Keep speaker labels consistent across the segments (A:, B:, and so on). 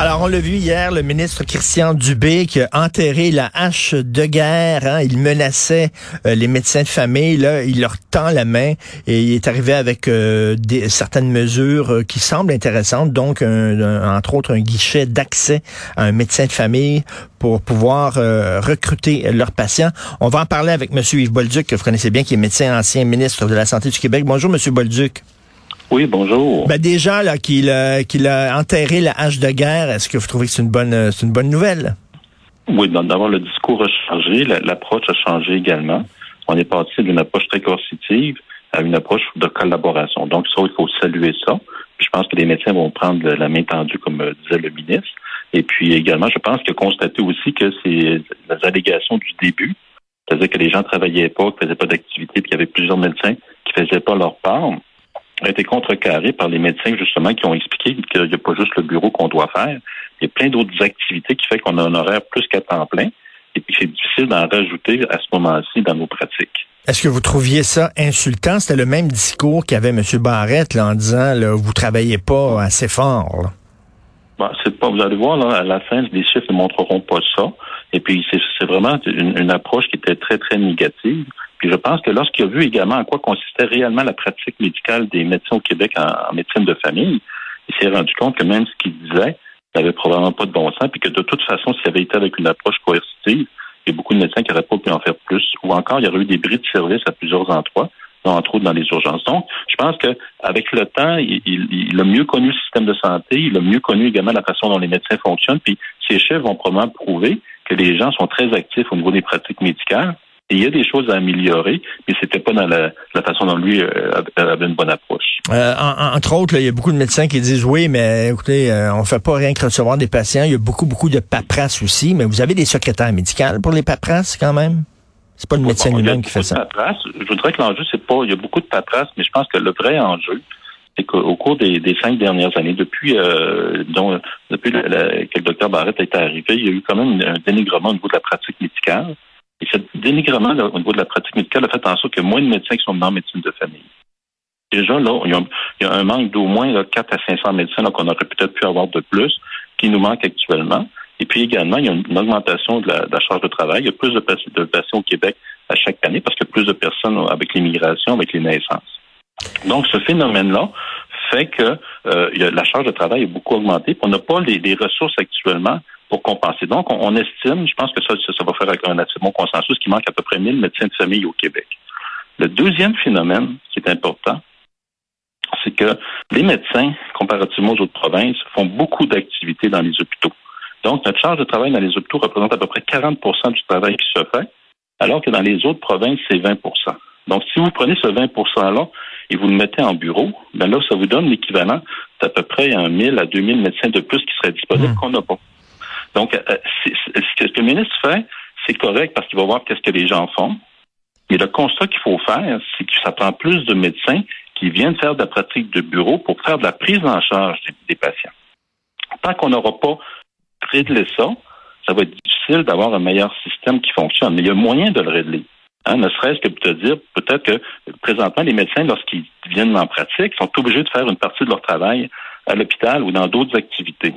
A: Alors, on l'a vu hier, le ministre Christian Dubé qui a enterré la hache de guerre. hein. Il menaçait euh, les médecins de famille. Il leur tend la main et il est arrivé avec euh, des, certaines mesures euh, qui semblent intéressantes. Donc, entre autres, un guichet d'accès à un médecin de famille pour pouvoir recruter leurs patients. On va en parler avec M. Yves Bolduc, que vous connaissez bien, qui est médecin ancien ministre de la Santé du Québec. Bonjour, M. Bolduc.
B: Oui, bonjour.
A: Ben déjà là qu'il a, qu'il a enterré la hache de guerre, est-ce que vous trouvez que c'est une bonne euh, c'est une bonne nouvelle?
B: Oui, donc, d'abord, le discours a changé, la- l'approche a changé également. On est passé d'une approche très coercitive à une approche de collaboration. Donc, ça, il faut saluer ça. Puis, je pense que les médecins vont prendre la main tendue, comme euh, disait le ministre. Et puis, également, je pense qu'il a constaté aussi que c'est les allégations du début, c'est-à-dire que les gens travaillaient pas, qu'ils faisaient pas d'activité, puis qu'il y avait plusieurs médecins qui faisaient pas leur part, a été contrecarré par les médecins, justement, qui ont expliqué qu'il n'y a pas juste le bureau qu'on doit faire. Il y a plein d'autres activités qui fait qu'on a un horaire plus qu'à temps plein. Et puis, c'est difficile d'en rajouter à ce moment-ci dans nos pratiques.
A: Est-ce que vous trouviez ça insultant? C'était le même discours qu'avait M. Barrette là, en disant là, vous travaillez pas assez fort. là.
B: Bon, c'est pas, vous allez voir, là, à la fin, les chiffres ne montreront pas ça. Et puis, c'est c'est vraiment une, une approche qui était très, très négative. Puis, je pense que lorsqu'il a vu également en quoi consistait réellement la pratique médicale des médecins au Québec en, médecine de famille, il s'est rendu compte que même ce qu'il disait n'avait probablement pas de bon sens, puis que de toute façon, s'il avait été avec une approche coercitive, il y a beaucoup de médecins qui n'auraient pas pu en faire plus. Ou encore, il y aurait eu des bris de service à plusieurs endroits, entre autres dans les urgences. Donc, je pense qu'avec le temps, il, il- a mieux connu le système de santé, il a mieux connu également la façon dont les médecins fonctionnent, puis ces chiffres vont probablement prouver que les gens sont très actifs au niveau des pratiques médicales. Et il y a des choses à améliorer, mais c'était pas dans la, la façon dont lui euh, avait une bonne approche.
A: Euh, en- en- entre autres, là, il y a beaucoup de médecins qui disent oui, mais écoutez, euh, on fait pas rien que recevoir des patients. Il y a beaucoup, beaucoup de paperasse aussi, mais vous avez des secrétaires médicales pour les paperasses quand même? C'est pas le médecin
B: Bon,
A: lui-même qui fait ça.
B: Je voudrais que l'enjeu, c'est pas, il y a beaucoup de paperasse, mais je pense que le vrai enjeu, c'est qu'au cours des, des cinq dernières années, depuis, euh, dont- depuis que le docteur Barrett est arrivé, il y a eu quand même un dénigrement au niveau de la pratique médicale. Et ce dénigrement là, au niveau de la pratique médicale a fait en sorte a moins de médecins qui sont dans la médecine de famille. Déjà, là, il y a, un manque d'au moins là, 4 à 500 médecins là, qu'on aurait peut-être pu avoir de plus, qui nous manque actuellement. Et puis également, il y a une, augmentation de la, charge de travail. Il y a plus de, pa- de patients au Québec à chaque année parce qu'il y a plus de personnes avec l'immigration, avec les naissances. Donc, ce phénomène-là fait que euh, la charge de travail est beaucoup augmentée. on n'a pas les ressources actuellement pour compenser. Donc, on, on estime, je pense que ça, ça, ça va faire un assez bon consensus, qu'il manque à peu près 1000 médecins de famille au Québec. Le deuxième phénomène qui est important, c'est que les médecins, comparativement aux autres provinces, font beaucoup d'activités dans les hôpitaux. Donc, notre charge de travail dans les hôpitaux représente à peu près 40% du travail qui se fait, alors que dans les autres provinces, c'est 20% Donc, si vous prenez ce 20 %-là et vous le mettez en bureau, ben là, ça vous donne l'équivalent d'à peu près un 1000 à 2000 médecins de plus qui seraient disponibles
A: Mmh.
B: qu'on n'a pas. Donc, euh, ce que le ministre fait, c'est correct parce qu'il va voir qu'est-ce que les gens font. Mais le constat qu'il faut faire, c'est que ça prend plus de médecins qui viennent faire de la pratique de bureau pour faire de la prise en charge des, patients. Tant qu'on n'aura pas réglé ça, ça va être difficile d'avoir un meilleur système qui fonctionne. Mais il y a moyen de le régler. Hein, ne serait-ce que pour te dire, peut-être que présentement, les médecins, lorsqu'ils viennent en pratique, sont obligés de faire une partie de leur travail à l'hôpital ou dans d'autres activités.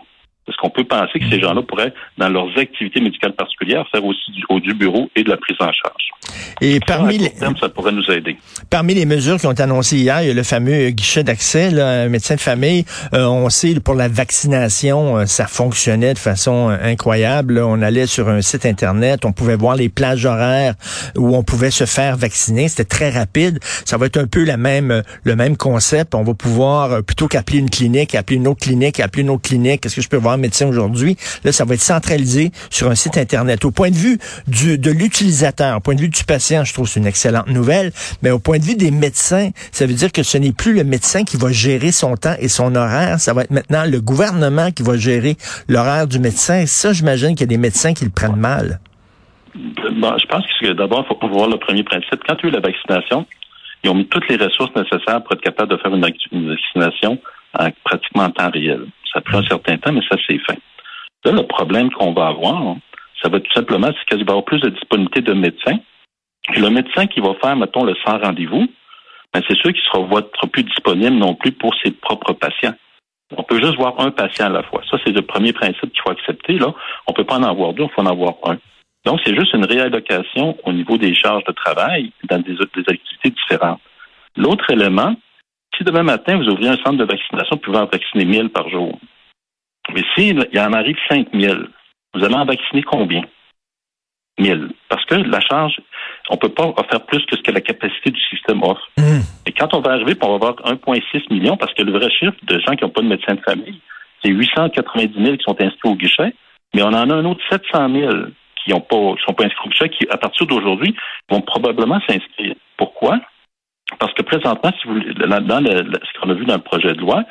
B: Est-ce qu'on peut penser que ces gens-là pourraient, dans leurs activités médicales particulières, faire aussi du, du bureau et de la prise en charge?
A: Et
B: Ça,
A: parmi les,
B: terme, ça pourrait nous aider.
A: Parmi les mesures qui ont été annoncées hier, il y a le fameux guichet d'accès, là, un médecin de famille. Euh, on sait pour la vaccination, euh, ça fonctionnait de façon euh, incroyable. là. On allait sur un site internet, on pouvait voir les plages horaires où on pouvait se faire vacciner. C'était très rapide. Ça va être un peu la même, le même concept. On va pouvoir plutôt qu'appeler une clinique, appeler une autre clinique, appeler une autre clinique. Est-ce que je peux voir médecin aujourd'hui Là, ça va être centralisé sur un site internet. Au point de vue du, de l'utilisateur, au point de vue du patient, je trouve que c'est une excellente nouvelle. Mais au point de vue des médecins, ça veut dire que ce n'est plus le médecin qui va gérer son temps et son horaire. Ça va être maintenant le gouvernement qui va gérer l'horaire du médecin. Ça, j'imagine qu'il y a des médecins qui le prennent mal.
B: Bon, je pense que d'abord, il faut voir le premier principe. Quand il y a eu la vaccination, ils ont mis toutes les ressources nécessaires pour être capable de faire une vaccination en, pratiquement en temps réel. Ça pris un certain temps, mais ça, c'est fait. Là, le problème qu'on va avoir, ça va tout simplement, c'est qu'il va y avoir plus de disponibilité de médecins, le médecin qui va faire, mettons, le sans rendez-vous, ben, c'est sûr qu'il sera, plus disponible non plus pour ses propres patients. On peut juste voir un patient à la fois. Ça, c'est le premier principe qu'il faut accepter. Là, on peut pas en avoir deux, il faut en avoir un. Donc, c'est juste une réallocation au niveau des charges de travail dans des, activités différentes. L'autre élément, si demain matin, vous ouvrez un centre de vaccination pouvant en vacciner 1000 par jour, mais s'il y en arrive 5000, vous allez en vacciner combien? 1000. Parce que la charge, on ne peut pas faire plus que ce que la capacité du système offre. Mmh. Et quand on va arriver, on va avoir 1,6 million, parce que le vrai chiffre de gens qui n'ont pas de médecin de famille, c'est 890 000 qui sont inscrits au guichet, mais on en a un autre 700 000 qui pas, sont pas inscrits au guichet, qui, à partir d'aujourd'hui, vont probablement s'inscrire. Pourquoi? Parce que présentement, si vous, dans ce qu'on a vu dans le projet de loi,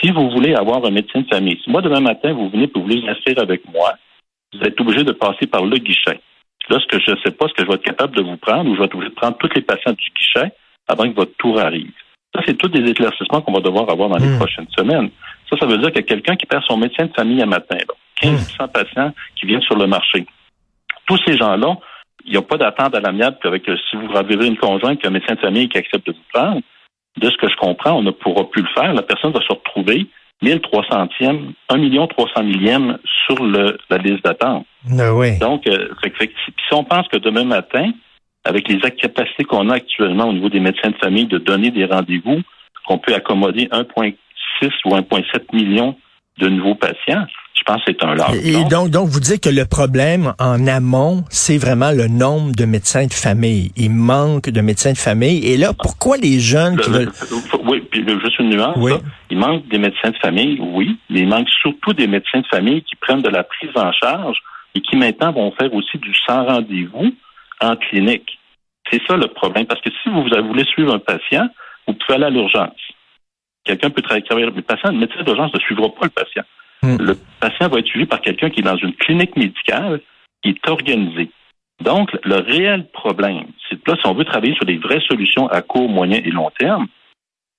B: si vous voulez avoir un médecin de famille, si moi, demain matin, vous venez et vous voulez inscrire avec moi, vous êtes obligé de passer par le guichet. Là, ce que je ne sais pas, ce que je vais être capable de vous prendre ou je vais être obligé de prendre tous les patients du guichet avant que votre tour arrive. Ça, c'est tous des éclaircissements qu'on va devoir avoir dans les hmm. prochaines semaines. Ça, ça veut dire que quelqu'un qui perd son médecin de famille un matin, là, 1500 hmm. patients qui viennent sur le marché. Tous ces gens-là, il n'y a pas d'attente à l'amiable avec si vous avez une conjointe qui a un médecin de famille qui accepte de vous prendre. De ce que je comprends, on ne pourra plus le faire. La personne va se retrouver 1300e, 1 million 300 millième sur le, la liste d'attente.
A: Ah oui.
B: Donc, euh, si on pense que demain matin, avec les capacités qu'on a actuellement au niveau des médecins de famille de donner des rendez-vous, qu'on peut accommoder 1,6 ou 1,7 million de nouveaux patients, pense que c'est un large.
A: Et donc, donc, vous dites que le problème en amont, c'est vraiment le nombre de médecins de famille. Il manque de médecins de famille. Et là, pourquoi les jeunes qui veulent...
B: Oui, puis juste une nuance. Oui. il manque des médecins de famille, oui, mais il manque surtout des médecins de famille qui prennent de la prise en charge et qui maintenant vont faire aussi du sans rendez-vous en clinique. C'est ça le problème. Parce que si vous voulez suivre un patient, vous pouvez aller à l'urgence. Quelqu'un peut travailler. Le patient, le médecin d'urgence ne suivra pas le patient. Hmm. Le patient va être suivi par quelqu'un qui est dans une clinique médicale qui est organisée. Donc, le réel problème, c'est que là, si on veut travailler sur des vraies solutions à court, moyen et long terme,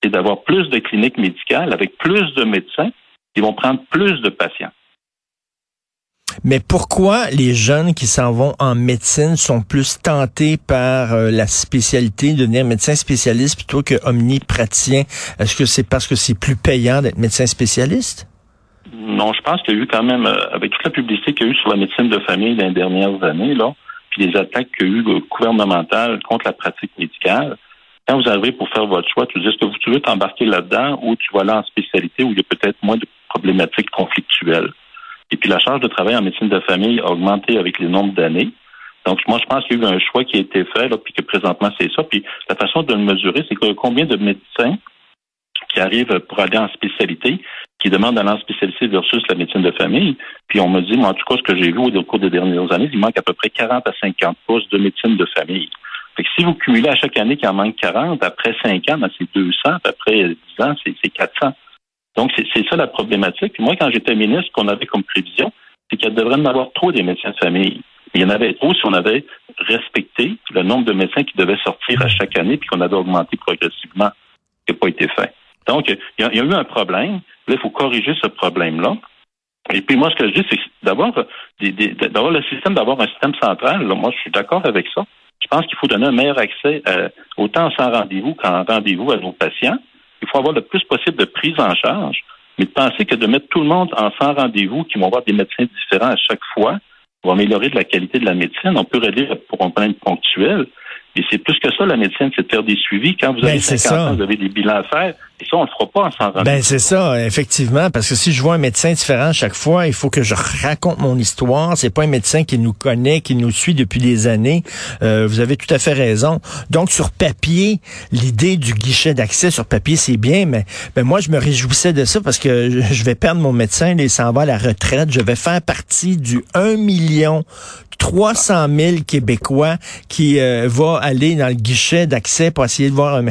B: c'est d'avoir plus de cliniques médicales avec plus de médecins qui vont prendre plus de patients.
A: Mais pourquoi les jeunes qui s'en vont en médecine sont plus tentés par euh, la spécialité de devenir médecin spécialiste plutôt que omnipraticien? Est-ce que c'est parce que c'est plus payant d'être médecin spécialiste?
B: Non, je pense qu'il y a eu quand même, euh, avec toute la publicité qu'il y a eu sur la médecine de famille dans les dernières années, là, puis les attaques qu'il y a eu gouvernementales contre la pratique médicale, quand vous arrivez pour faire votre choix, tu dis est-ce que tu veux t'embarquer là-dedans ou tu vas aller en spécialité où il y a peut-être moins de problématiques conflictuelles? Et puis la charge de travail en médecine de famille a augmenté avec les nombres d'années. Donc, moi, je pense qu'il y a eu un choix qui a été fait, là, puis que présentement, c'est ça. Puis la façon de le mesurer, c'est combien de médecins qui arrivent pour aller en spécialité, qui demandent d'aller en spécialité versus la médecine de famille. Puis on me dit, moi, en tout cas, ce que j'ai vu au cours des dernières années, il manque à peu près 40 à 50 postes de médecine de famille. Fait que si vous cumulez à chaque année qu'il en manque 40, après 5 ans, ben, c'est 200, après 10 ans, c'est 400. Donc, c'est ça la problématique. Puis moi, quand j'étais ministre, ce qu'on avait comme prévision, c'est qu'il devrait en avoir trop des médecins de famille. Il y en avait trop si on avait respecté le nombre de médecins qui devaient sortir à chaque année, puis qu'on avait augmenté progressivement, ce qui n'a pas été fait. Donc, il y, a, eu un problème. Là, il faut corriger ce problème-là. Et puis moi, ce que je dis, c'est d'avoir d'avoir le système, d'avoir un système central. moi, je suis d'accord avec ça. Je pense qu'il faut donner un meilleur accès euh, autant sans rendez-vous qu'en rendez-vous à nos patients. Il faut avoir le plus possible de prise en charge, mais de penser que de mettre tout le monde en sans rendez-vous, qui vont avoir des médecins différents à chaque fois, va améliorer de la qualité de la médecine. On peut régler pour un problème ponctuel, et c'est plus que ça, la médecine, c'est de faire des suivis. Quand vous avez ben, 50 ans, vous avez des bilans à faire.
A: Ben, c'est ça, effectivement. Parce que si je vois un médecin différent chaque fois, il faut que je raconte mon histoire. C'est pas un médecin qui nous connaît, qui nous suit depuis des années. Euh, vous avez tout à fait raison. Donc, sur papier, l'idée du guichet d'accès sur papier, c'est bien, mais ben, moi, je me réjouissais de ça parce que je vais perdre mon médecin, il s'en va à la retraite. Je vais faire partie du 1 million 300 000 Québécois qui euh, va aller dans le guichet d'accès pour essayer de voir.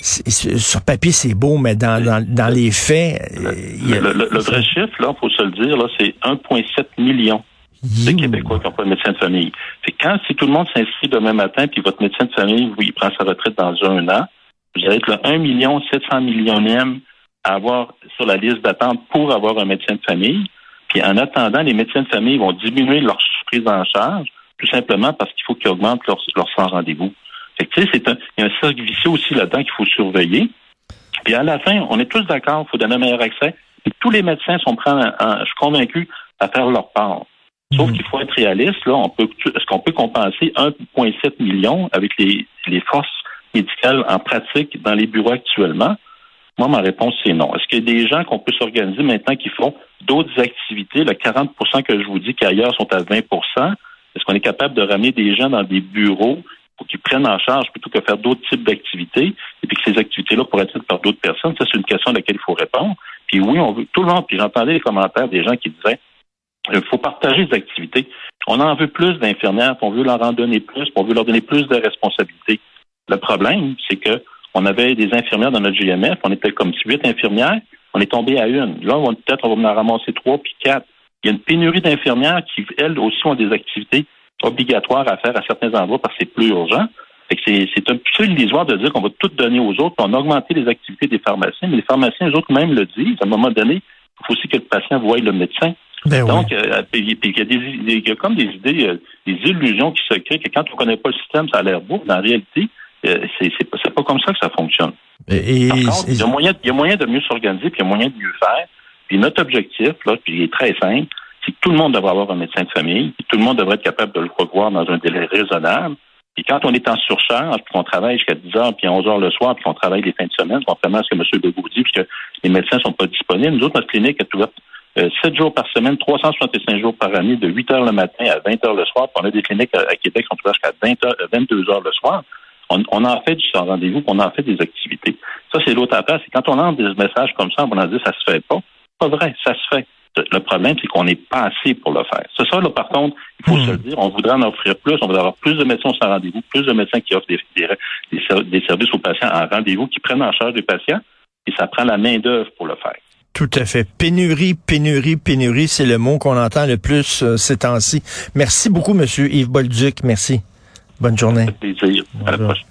A: Sur papier, c'est beau, mais dans, dans, les faits...
B: Euh, le, vrai chiffre, là, faut se le dire, là, c'est 1,7 million de Québécois qui n'ont pas de médecin de famille. Fait quand si tout le monde s'inscrit demain matin, puis votre médecin de famille, vous, il prend sa retraite dans un an, vous allez être le 1 million 700 millionième à avoir sur la liste d'attente pour avoir un médecin de famille. Puis en attendant, les médecins de famille vont diminuer leur prise en charge. tout simplement parce qu'il faut qu'ils augmentent leur, leur sans rendez-vous. Fait que, c'est un, il y a un cercle vicieux aussi là-dedans qu'il faut surveiller. Puis à la fin, on est tous d'accord, il faut donner un meilleur accès. Et tous les médecins sont prêts, je suis convaincu, à faire leur part. Sauf mhm. qu'il faut être réaliste. Là, on peut, est-ce qu'on peut compenser 1,7 million avec les, les forces médicales en pratique dans les bureaux actuellement? Moi, ma réponse, c'est non. Est-ce qu'il y a des gens qu'on peut s'organiser maintenant qui font d'autres activités? Le 40% que je vous dis qu'ailleurs sont à 20% Est-ce qu'on est capable de ramener des gens dans des bureaux pour qu'ils prennent en charge plutôt que faire d'autres types d'activités et puis que ces activités-là pourraient être faites par d'autres personnes? Ça, c'est une question à laquelle il faut répondre. Puis oui, on veut tout le monde. Puis j'entendais les commentaires des gens qui disaient il faut partager les activités. On en veut plus d'infirmières, on veut leur en donner plus, on veut leur donner plus de responsabilités. Le problème, c'est que on avait des infirmières dans notre GMF, on était comme huit infirmières, on est tombé à une. Là, on peut-être on va en ramasser trois puis quatre. Il y a une pénurie d'infirmières qui, elles aussi, ont des activités obligatoires à faire à certains endroits parce que c'est plus urgent. C'est un peu illusoire de dire qu'on va tout donner aux autres, on a augmenté les activités des pharmaciens, mais les pharmaciens, eux autres, même le disent. À un moment donné, il faut aussi que le patient voie le médecin.
A: Ben
B: Donc, euh, il y, a des, il y a comme des idées, euh, des illusions qui se créent que quand on connaît pas le système, ça a l'air beau. Dans la réalité, euh, c'est pas, pas comme ça que ça fonctionne. Et, Par contre, il y, a moyen, il y a moyen de mieux s'organiser, puis il y a moyen de mieux faire. Puis notre objectif, là, puis il est très simple, tout le monde devrait avoir un médecin de famille, tout le monde devrait être capable de le revoir dans un délai raisonnable. Et quand on est en surcharge, puis qu'on travaille jusqu'à 10 heures, puis 11 heures le soir, puis qu'on travaille les fins de semaine, contrairement à ce que M. Legault dit, puisque les médecins sont pas disponibles, nous autres, notre clinique est ouverte euh, 7 jours par semaine, 365 jours par année, de 8 heures le matin à 20 heures le soir. Puis on a des cliniques à, Québec qui sont ouvertes jusqu'à 20 22 heures le soir. On, on en fait du rendez-vous, on en fait des activités. Ça, c'est l'autre affaire. C'est quand on lance des messages comme ça, on a dit ça se fait pas. Pas vrai, ça se fait. Le problème, c'est qu'on n'est pas assez pour le faire. C'est ça, là, par contre, il faut hmm. se le dire, on voudrait en offrir plus, on voudrait avoir plus de médecins sans rendez-vous, plus de médecins qui offrent des, des services aux patients en rendez-vous, qui prennent en charge des patients, et ça prend la main-d'œuvre pour le faire.
A: Tout à fait. Pénurie, pénurie, pénurie, c'est le mot qu'on entend le plus euh, ces temps-ci. Merci beaucoup, Monsieur Yves Bolduc. Merci. Bonne journée.
B: plaisir. À la prochaine.